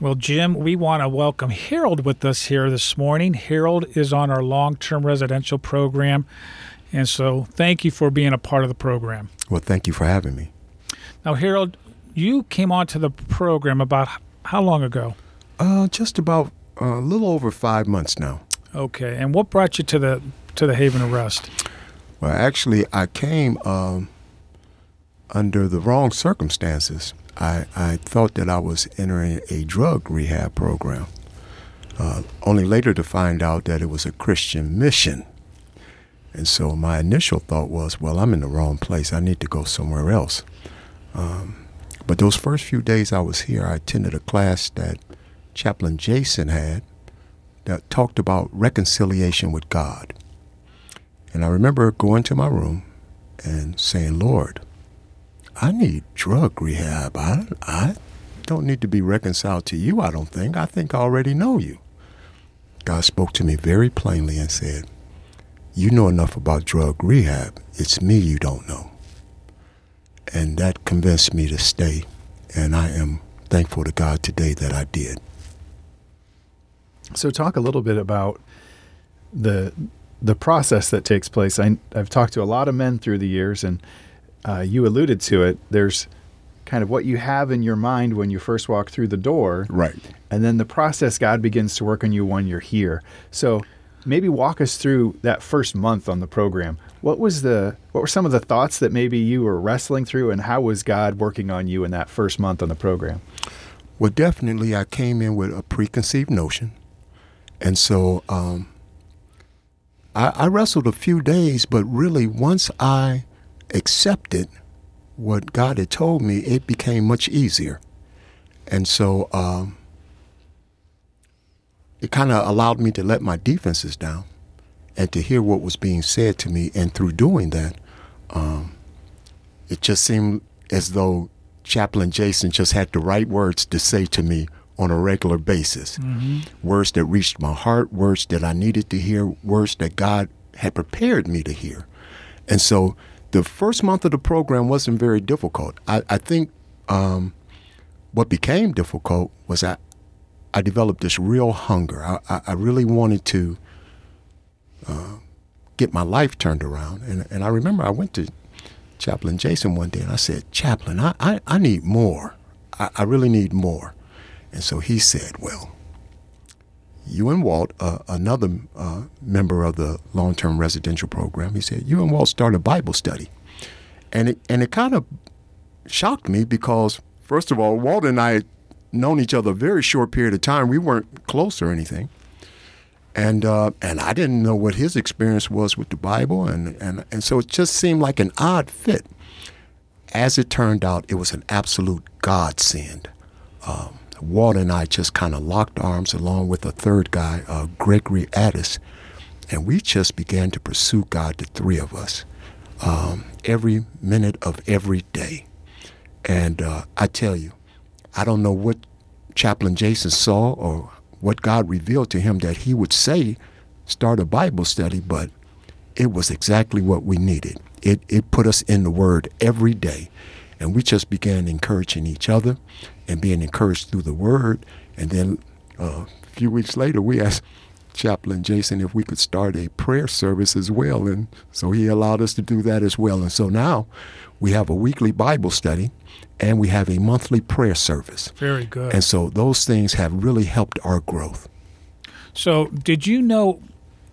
Well, Jim, we want to welcome Harold with us here this morning. Harold is on our long term residential program. And so thank you for being a part of the program. Well, thank you for having me. Now, Harold, you came onto the program about how long ago? Uh, just about uh, a little over five months now. Okay. And what brought you to the to the Haven of Rest? Well, actually, I came um, under the wrong circumstances. I, I thought that I was entering a drug rehab program, uh, only later to find out that it was a Christian mission. And so my initial thought was, well, I'm in the wrong place. I need to go somewhere else. Um, but those first few days I was here, I attended a class that Chaplain Jason had that talked about reconciliation with God. And I remember going to my room and saying, Lord, I need drug rehab. I, I don't need to be reconciled to you, I don't think. I think I already know you. God spoke to me very plainly and said, You know enough about drug rehab. It's me you don't know. And that convinced me to stay. And I am thankful to God today that I did. So, talk a little bit about the the process that takes place. I, have talked to a lot of men through the years, and uh, you alluded to it. There's kind of what you have in your mind when you first walk through the door. Right. And then the process God begins to work on you when you're here. So maybe walk us through that first month on the program. What was the what were some of the thoughts that maybe you were wrestling through and how was God working on you in that first month on the program? Well, definitely I came in with a preconceived notion. And so um, I, I wrestled a few days, but really once I accepted what God had told me, it became much easier. And so um, it kind of allowed me to let my defenses down and to hear what was being said to me. And through doing that, um, it just seemed as though Chaplain Jason just had the right words to say to me on a regular basis. Mm-hmm. Words that reached my heart, words that I needed to hear, words that God had prepared me to hear. And so the first month of the program wasn't very difficult. I, I think um, what became difficult was I, I developed this real hunger. I, I really wanted to uh, get my life turned around. And, and I remember I went to Chaplain Jason one day and I said, Chaplain, I, I, I need more. I, I really need more. And so he said, Well, you and Walt, uh, another uh, member of the long term residential program, he said, You and Walt started a Bible study. And it, and it kind of shocked me because, first of all, Walt and I had known each other a very short period of time. We weren't close or anything. And, uh, and I didn't know what his experience was with the Bible. And, and, and so it just seemed like an odd fit. As it turned out, it was an absolute godsend. Um, Walt and I just kind of locked arms along with a third guy, uh, Gregory Addis, and we just began to pursue God, the three of us, um, every minute of every day. And uh, I tell you, I don't know what Chaplain Jason saw or what God revealed to him that he would say, start a Bible study, but it was exactly what we needed. It, it put us in the Word every day. And we just began encouraging each other and being encouraged through the word. And then uh, a few weeks later, we asked Chaplain Jason if we could start a prayer service as well. And so he allowed us to do that as well. And so now we have a weekly Bible study and we have a monthly prayer service. Very good. And so those things have really helped our growth. So, did you know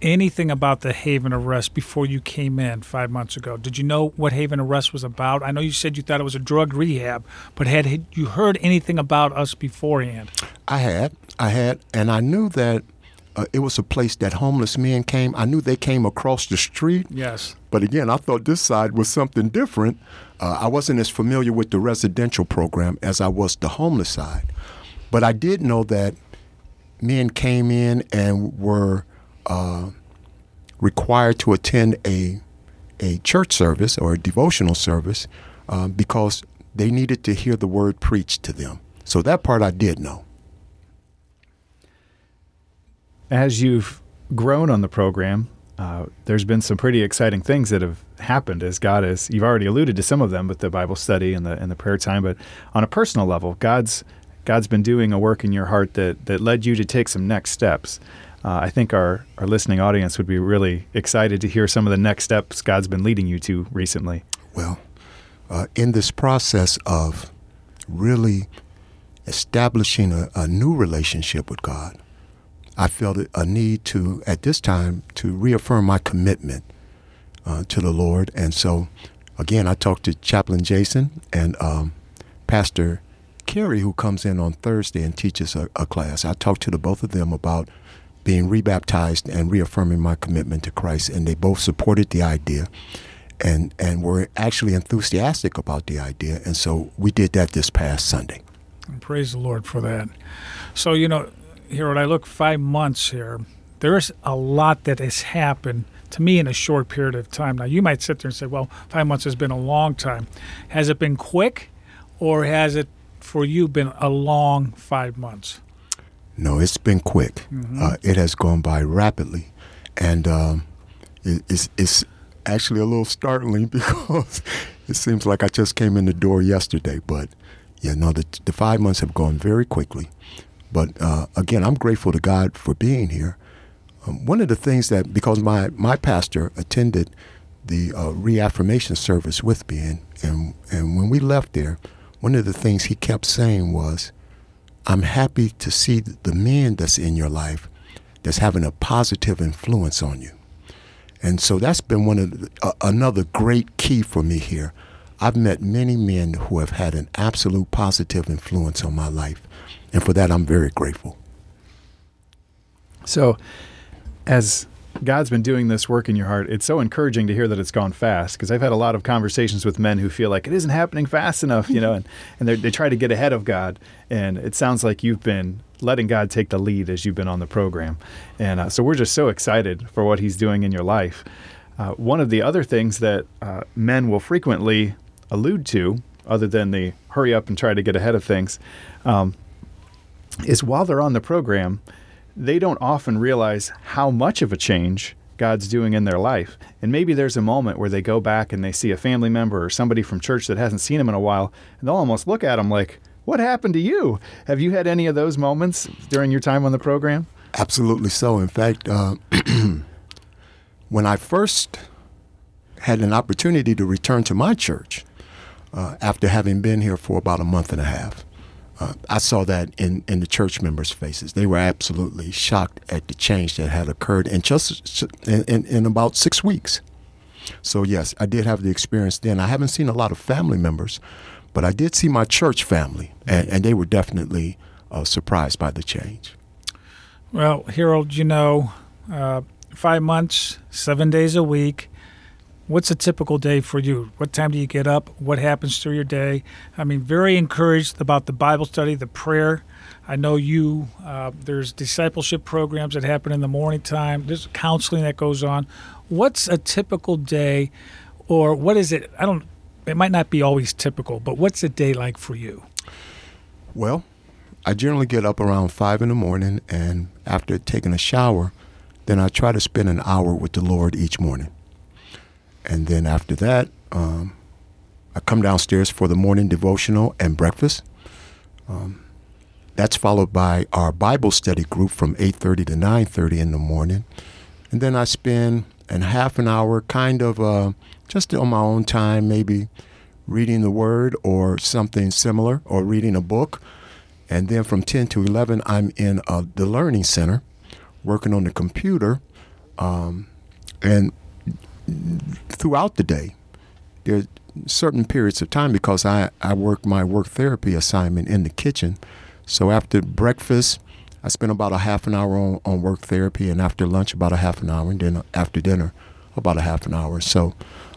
anything about the Haven of Rest before you came in five months ago? Did you know what Haven of Rest was about? I know you said you thought it was a drug rehab, but had you heard anything about us beforehand? I had. I had. And I knew that uh, it was a place that homeless men came. I knew they came across the street. Yes. But again, I thought this side was something different. Uh, I wasn't as familiar with the residential program as I was the homeless side. But I did know that men came in and were uh, required to attend a a church service or a devotional service uh, because they needed to hear the word preached to them. So that part I did know. As you've grown on the program, uh, there's been some pretty exciting things that have happened as God has. You've already alluded to some of them with the Bible study and the and the prayer time, but on a personal level, God's God's been doing a work in your heart that that led you to take some next steps. Uh, I think our, our listening audience would be really excited to hear some of the next steps God's been leading you to recently. Well, uh, in this process of really establishing a, a new relationship with God, I felt a need to, at this time, to reaffirm my commitment uh, to the Lord. And so, again, I talked to Chaplain Jason and um, Pastor Kerry, who comes in on Thursday and teaches a, a class. I talked to the both of them about being rebaptized and reaffirming my commitment to Christ, and they both supported the idea. And, and were actually enthusiastic about the idea. And so we did that this past Sunday. Praise the Lord for that. So, you know, here when I look five months here, there's a lot that has happened to me in a short period of time. Now, you might sit there and say, well, five months has been a long time. Has it been quick or has it for you been a long five months? No, it's been quick. Mm-hmm. Uh, it has gone by rapidly. And um, it, it's, it's actually a little startling because it seems like I just came in the door yesterday. But, yeah, no, the, the five months have gone very quickly. But uh, again, I'm grateful to God for being here. Um, one of the things that, because my, my pastor attended the uh, reaffirmation service with me, and, and, and when we left there, one of the things he kept saying was, I'm happy to see the men that's in your life that's having a positive influence on you. And so that's been one of the, uh, another great key for me here. I've met many men who have had an absolute positive influence on my life. And for that, I'm very grateful. So, as God's been doing this work in your heart, it's so encouraging to hear that it's gone fast because I've had a lot of conversations with men who feel like it isn't happening fast enough, you know, and, and they try to get ahead of God. And it sounds like you've been letting God take the lead as you've been on the program. And uh, so we're just so excited for what He's doing in your life. Uh, one of the other things that uh, men will frequently allude to, other than the hurry up and try to get ahead of things, um, is while they're on the program, they don't often realize how much of a change God's doing in their life. And maybe there's a moment where they go back and they see a family member or somebody from church that hasn't seen them in a while, and they'll almost look at them like, What happened to you? Have you had any of those moments during your time on the program? Absolutely so. In fact, uh, when I first had an opportunity to return to my church uh, after having been here for about a month and a half, uh, I saw that in, in the church members' faces. They were absolutely shocked at the change that had occurred in just in, in, in, about six weeks. So yes, I did have the experience then. I haven't seen a lot of family members, but I did see my church family, and, and they were definitely uh, surprised by the change. Well, Harold, you know, uh, five months, seven days a week What's a typical day for you? What time do you get up? What happens through your day? I mean, very encouraged about the Bible study, the prayer. I know you. Uh, there's discipleship programs that happen in the morning time. There's counseling that goes on. What's a typical day, or what is it? I don't. It might not be always typical, but what's a day like for you? Well, I generally get up around five in the morning, and after taking a shower, then I try to spend an hour with the Lord each morning. And then after that, um, I come downstairs for the morning devotional and breakfast. Um, that's followed by our Bible study group from 8:30 to 9:30 in the morning, and then I spend a half an hour, kind of uh, just on my own time, maybe reading the Word or something similar, or reading a book. And then from 10 to 11, I'm in uh, the Learning Center, working on the computer, um, and throughout the day. There are certain periods of time because I, I work my work therapy assignment in the kitchen. So after breakfast, I spend about a half an hour on, on work therapy, and after lunch, about a half an hour, and then after dinner, about a half an hour. So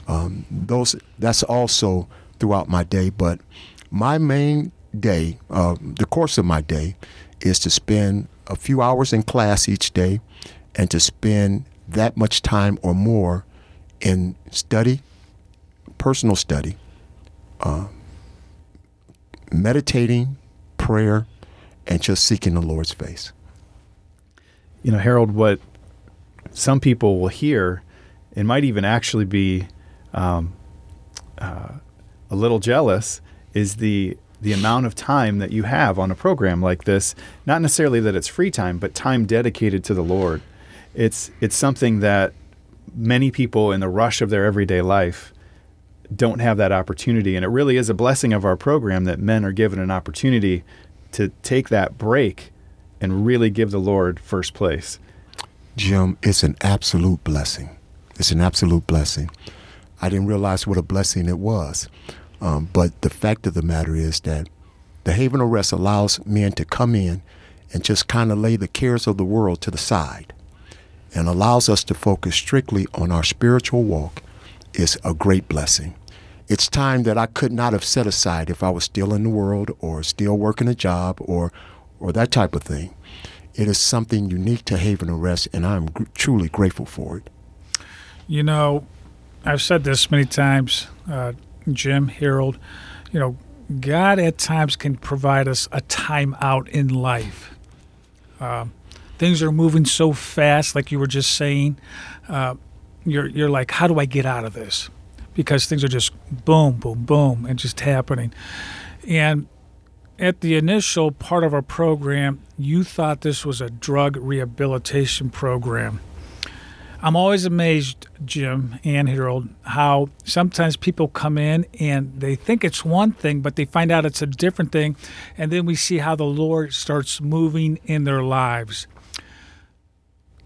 um, those that's also throughout my day. But my main day, uh, the course of my day, is to spend a few hours in class each day, and to spend that much time or more in study, personal study, uh, meditating, prayer, and just seeking the Lord's face. You know, Harold, what some people will hear and might even actually be um, uh, a little jealous is the the amount of time that you have on a program like this. Not necessarily that it's free time, but time dedicated to the Lord. It's it's something that many people in the rush of their everyday life don't have that opportunity, and it really is a blessing of our program that men are given an opportunity to take that break and really give the Lord first place. Jim, it's an absolute blessing. It's an absolute blessing. I didn't realize what a blessing it was. Um, but the fact of the matter is that the Haven of Rest allows men to come in and just kind of lay the cares of the world to the side and allows us to focus strictly on our spiritual walk is a great blessing. It's time that I could not have set aside if I was still in the world or still working a job or or that type of thing. It is something unique to Haven of Rest, and I'm gr- truly grateful for it. You know, I've said this many times, uh, Jim, Harold. You know, God at times can provide us a time out in life. Uh, things are moving so fast, like you were just saying. Uh, you're you're like, how do I get out of this? Because things are just boom, boom, boom, and just happening. And at the initial part of our program, you thought this was a drug rehabilitation program. I'm always amazed, Jim and Harold, how sometimes people come in and they think it's one thing, but they find out it's a different thing. And then we see how the Lord starts moving in their lives.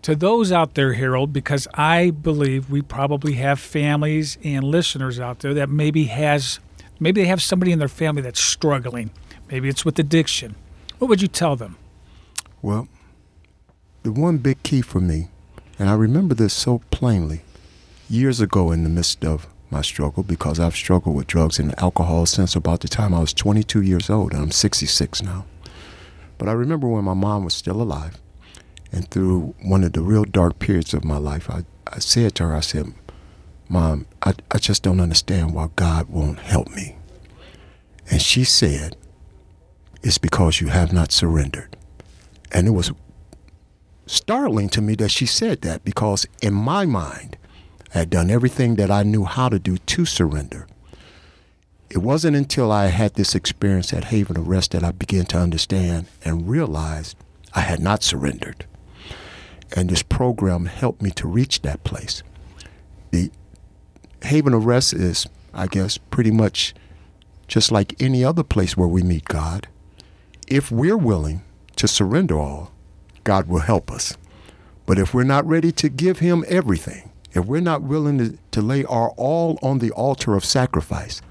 To those out there, Harold, because I believe we probably have families and listeners out there that maybe has maybe they have somebody in their family that's struggling. Maybe it's with addiction. What would you tell them? Well, the one big key for me, and I remember this so plainly, years ago in the midst of my struggle, because I've struggled with drugs and alcohol since about the time I was 22 years old, and I'm 66 now. But I remember when my mom was still alive, and through one of the real dark periods of my life, I, I said to her, I said, Mom, I, I just don't understand why God won't help me. And she said, It's because you have not surrendered. And it was startling to me that she said that because in my mind, I had done everything that I knew how to do to surrender. It wasn't until I had this experience at Haven of Rest that I began to understand and realized I had not surrendered. And this program helped me to reach that place. The Haven of Rest is, I guess, pretty much just like any other place where we meet God. If we're willing to surrender all, God will help us. But if we're not ready to give Him everything, if we're not willing to, to lay our all on the altar of sacrifice,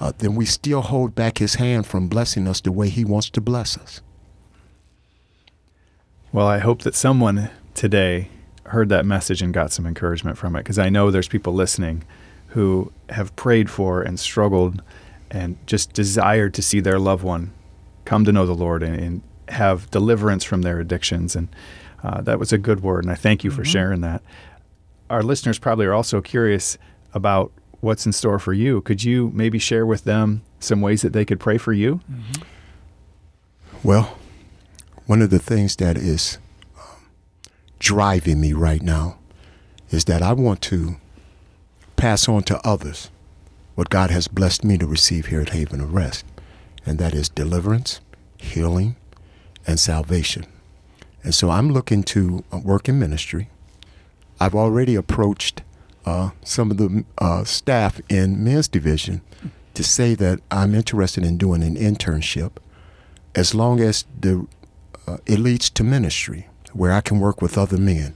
uh, then we still hold back His hand from blessing us the way He wants to bless us. Well, I hope that someone today heard that message and got some encouragement from it because I know there's people listening who have prayed for and struggled and just desired to see their loved one come to know the Lord and, and have deliverance from their addictions. And uh, that was a good word, and I thank you mm-hmm. for sharing that. Our listeners probably are also curious about what's in store for you. Could you maybe share with them some ways that they could pray for you? Mm-hmm. Well, one of the things that is driving me right now is that I want to pass on to others what God has blessed me to receive here at Haven of Rest, and that is deliverance, healing, and salvation. And so I'm looking to uh, work in ministry. I've already approached uh, some of the uh, staff in men's division to say that I'm interested in doing an internship as long as the uh, it leads to ministry where I can work with other men.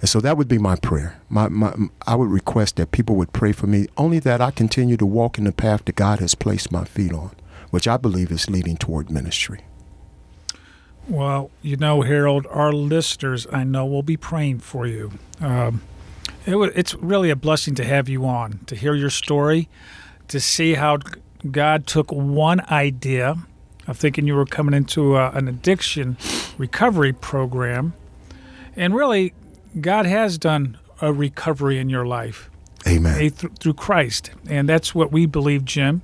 And so that would be my prayer. My, my, I would request that people would pray for me, only that I continue to walk in the path that God has placed my feet on, which I believe is leading toward ministry. Well, you know, Harold, our listeners, I know, will be praying for you. Um, it w- it's really a blessing to have you on, to hear your story, to see how God took one idea of thinking you were coming into a, an addiction recovery program, and really, God has done a recovery in your life. Amen. Through Christ. And that's what we believe, Jim.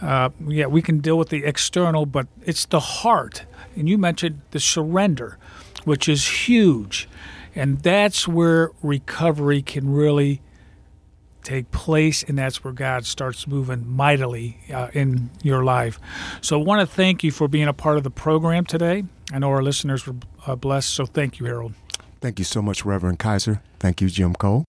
Uh, yeah, we can deal with the external, but it's the heart. And you mentioned the surrender, which is huge. And that's where recovery can really take place, and that's where God starts moving mightily uh, in your life. So I want to thank you for being a part of the program today. I know our listeners were uh, blessed, so thank you, Harold. Thank you so much, Reverend Kaiser. Thank you, Jim Cole.